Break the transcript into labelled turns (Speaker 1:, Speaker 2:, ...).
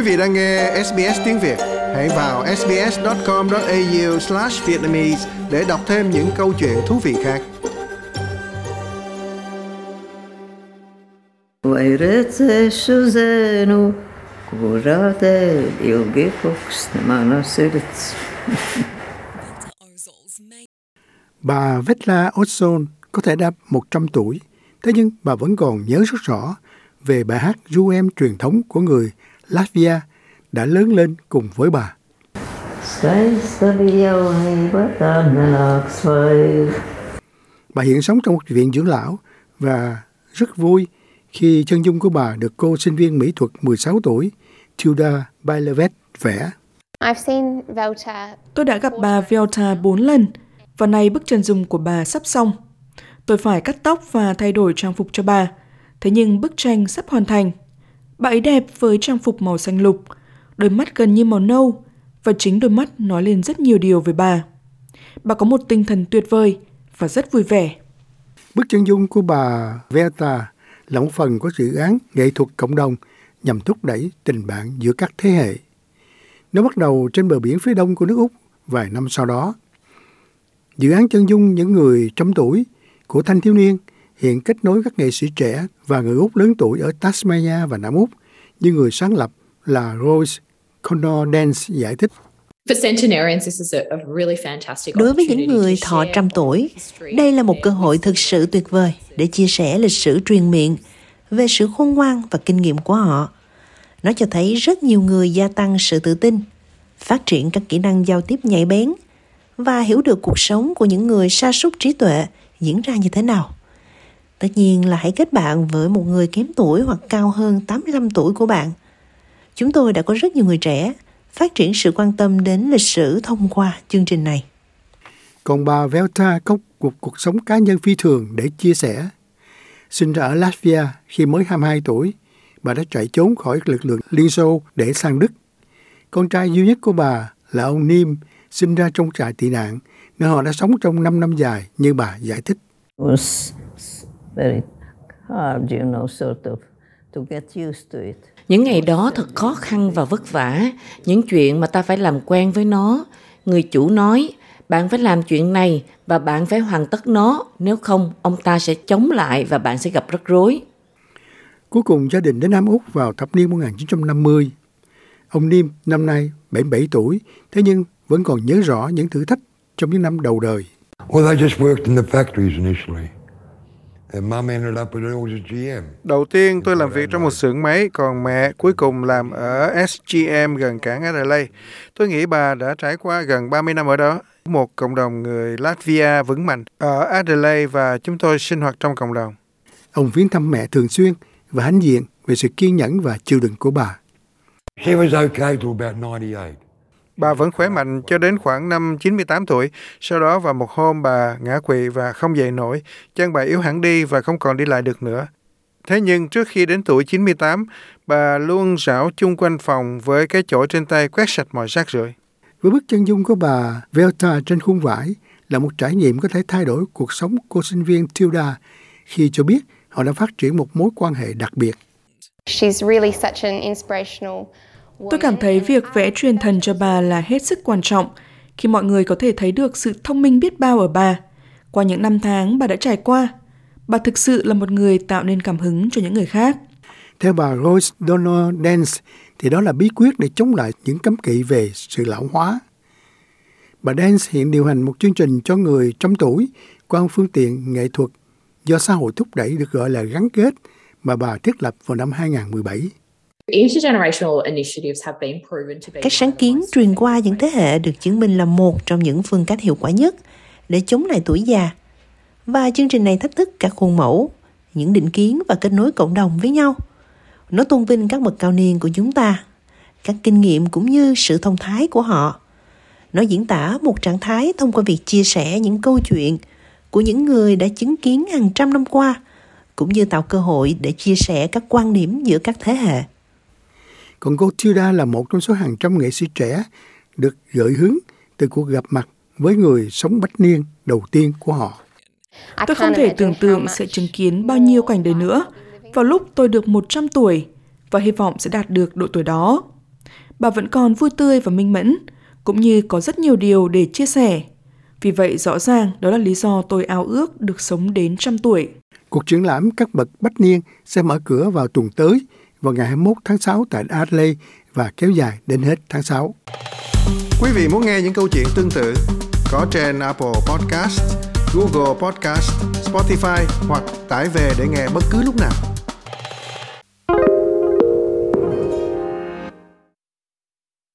Speaker 1: Quý vị đang nghe SBS tiếng Việt, hãy vào sbs.com.au/vietnamese để đọc thêm những câu chuyện thú vị khác.
Speaker 2: Bà Vetla Olson có thể đã 100 tuổi, thế nhưng bà vẫn còn nhớ rất rõ về bài hát ru em truyền thống của người Latvia đã lớn lên cùng với bà. Bà hiện sống trong một viện dưỡng lão và rất vui khi chân dung của bà được cô sinh viên mỹ thuật 16 tuổi Tilda Bailevet vẽ.
Speaker 3: Tôi đã gặp bà Velta 4 lần và nay bức chân dung của bà sắp xong. Tôi phải cắt tóc và thay đổi trang phục cho bà. Thế nhưng bức tranh sắp hoàn thành. Bà ấy đẹp với trang phục màu xanh lục, đôi mắt gần như màu nâu và chính đôi mắt nói lên rất nhiều điều về bà. Bà có một tinh thần tuyệt vời và rất vui vẻ.
Speaker 2: Bức chân dung của bà Veta là một phần của dự án nghệ thuật cộng đồng nhằm thúc đẩy tình bạn giữa các thế hệ. Nó bắt đầu trên bờ biển phía đông của nước Úc vài năm sau đó. Dự án chân dung những người trăm tuổi của thanh thiếu niên hiện kết nối các nghệ sĩ trẻ và người Úc lớn tuổi ở Tasmania và Nam Úc như người sáng lập là Rose Connor Dance giải thích.
Speaker 4: Đối với những người thọ trăm tuổi, đây là một cơ hội thực sự tuyệt vời để chia sẻ lịch sử truyền miệng về sự khôn ngoan và kinh nghiệm của họ. Nó cho thấy rất nhiều người gia tăng sự tự tin, phát triển các kỹ năng giao tiếp nhạy bén và hiểu được cuộc sống của những người sa sút trí tuệ diễn ra như thế nào. Tất nhiên là hãy kết bạn với một người kém tuổi hoặc cao hơn 85 tuổi của bạn. Chúng tôi đã có rất nhiều người trẻ phát triển sự quan tâm đến lịch sử thông qua chương trình này.
Speaker 2: Còn bà Velta có một cuộc sống cá nhân phi thường để chia sẻ. Sinh ra ở Latvia khi mới 22 tuổi, bà đã chạy trốn khỏi lực lượng Liên Xô để sang Đức. Con trai duy nhất của bà là ông Nim, sinh ra trong trại tị nạn, nơi họ đã sống trong 5 năm dài như bà giải thích.
Speaker 5: Những ngày đó thật khó khăn và vất vả, những chuyện mà ta phải làm quen với nó. Người chủ nói, bạn phải làm chuyện này và bạn phải hoàn tất nó, nếu không ông ta sẽ chống lại và bạn sẽ gặp rắc rối.
Speaker 2: Cuối cùng gia đình đến Nam Úc vào thập niên 1950. Ông Nim năm nay 77 tuổi, thế nhưng vẫn còn nhớ rõ những thử thách trong những năm đầu đời. Well, I just worked in the factories initially.
Speaker 1: Đầu tiên tôi làm việc trong một xưởng máy, còn mẹ cuối cùng làm ở SGM gần cảng Adelaide. Tôi nghĩ bà đã trải qua gần 30 năm ở đó. Một cộng đồng người Latvia vững mạnh ở Adelaide và chúng tôi sinh hoạt trong cộng đồng.
Speaker 2: Ông viếng thăm mẹ thường xuyên và hãnh diện về sự kiên nhẫn và chịu đựng của bà. She was okay till about 98.
Speaker 1: Bà vẫn khỏe mạnh cho đến khoảng năm 98 tuổi. Sau đó vào một hôm bà ngã quỵ và không dậy nổi. Chân bà yếu hẳn đi và không còn đi lại được nữa. Thế nhưng trước khi đến tuổi 98, bà luôn rảo chung quanh phòng với cái chổi trên tay quét sạch mọi rác rưởi.
Speaker 2: Với bức chân dung của bà Velta trên khung vải là một trải nghiệm có thể thay đổi cuộc sống cô sinh viên Tilda khi cho biết họ đã phát triển một mối quan hệ đặc biệt.
Speaker 3: She's really such an inspirational Tôi cảm thấy việc vẽ truyền thần cho bà là hết sức quan trọng khi mọi người có thể thấy được sự thông minh biết bao ở bà. Qua những năm tháng bà đã trải qua, bà thực sự là một người tạo nên cảm hứng cho những người khác.
Speaker 2: Theo bà Rose Donald Dance, thì đó là bí quyết để chống lại những cấm kỵ về sự lão hóa. Bà Dance hiện điều hành một chương trình cho người trong tuổi qua phương tiện nghệ thuật do xã hội thúc đẩy được gọi là gắn kết mà bà thiết lập vào năm 2017.
Speaker 4: Các sáng kiến truyền qua những thế hệ được chứng minh là một trong những phương cách hiệu quả nhất để chống lại tuổi già. Và chương trình này thách thức các khuôn mẫu, những định kiến và kết nối cộng đồng với nhau. Nó tôn vinh các bậc cao niên của chúng ta, các kinh nghiệm cũng như sự thông thái của họ. Nó diễn tả một trạng thái thông qua việc chia sẻ những câu chuyện của những người đã chứng kiến hàng trăm năm qua, cũng như tạo cơ hội để chia sẻ các quan điểm giữa các thế hệ.
Speaker 2: Còn cô Tilda là một trong số hàng trăm nghệ sĩ trẻ được gợi hướng từ cuộc gặp mặt với người sống bách niên đầu tiên của họ.
Speaker 3: Tôi không thể tưởng tượng sẽ chứng kiến bao nhiêu cảnh đời nữa vào lúc tôi được 100 tuổi và hy vọng sẽ đạt được độ tuổi đó. bà vẫn còn vui tươi và minh mẫn, cũng như có rất nhiều điều để chia sẻ. Vì vậy rõ ràng đó là lý do tôi ao ước được sống đến trăm tuổi.
Speaker 2: Cuộc triển lãm các bậc bách niên sẽ mở cửa vào tuần tới vào ngày 21 tháng 6 tại Adelaide và kéo dài đến hết tháng 6.
Speaker 1: Quý vị muốn nghe những câu chuyện tương tự có trên Apple Podcast, Google Podcast, Spotify hoặc tải về để nghe bất cứ lúc nào.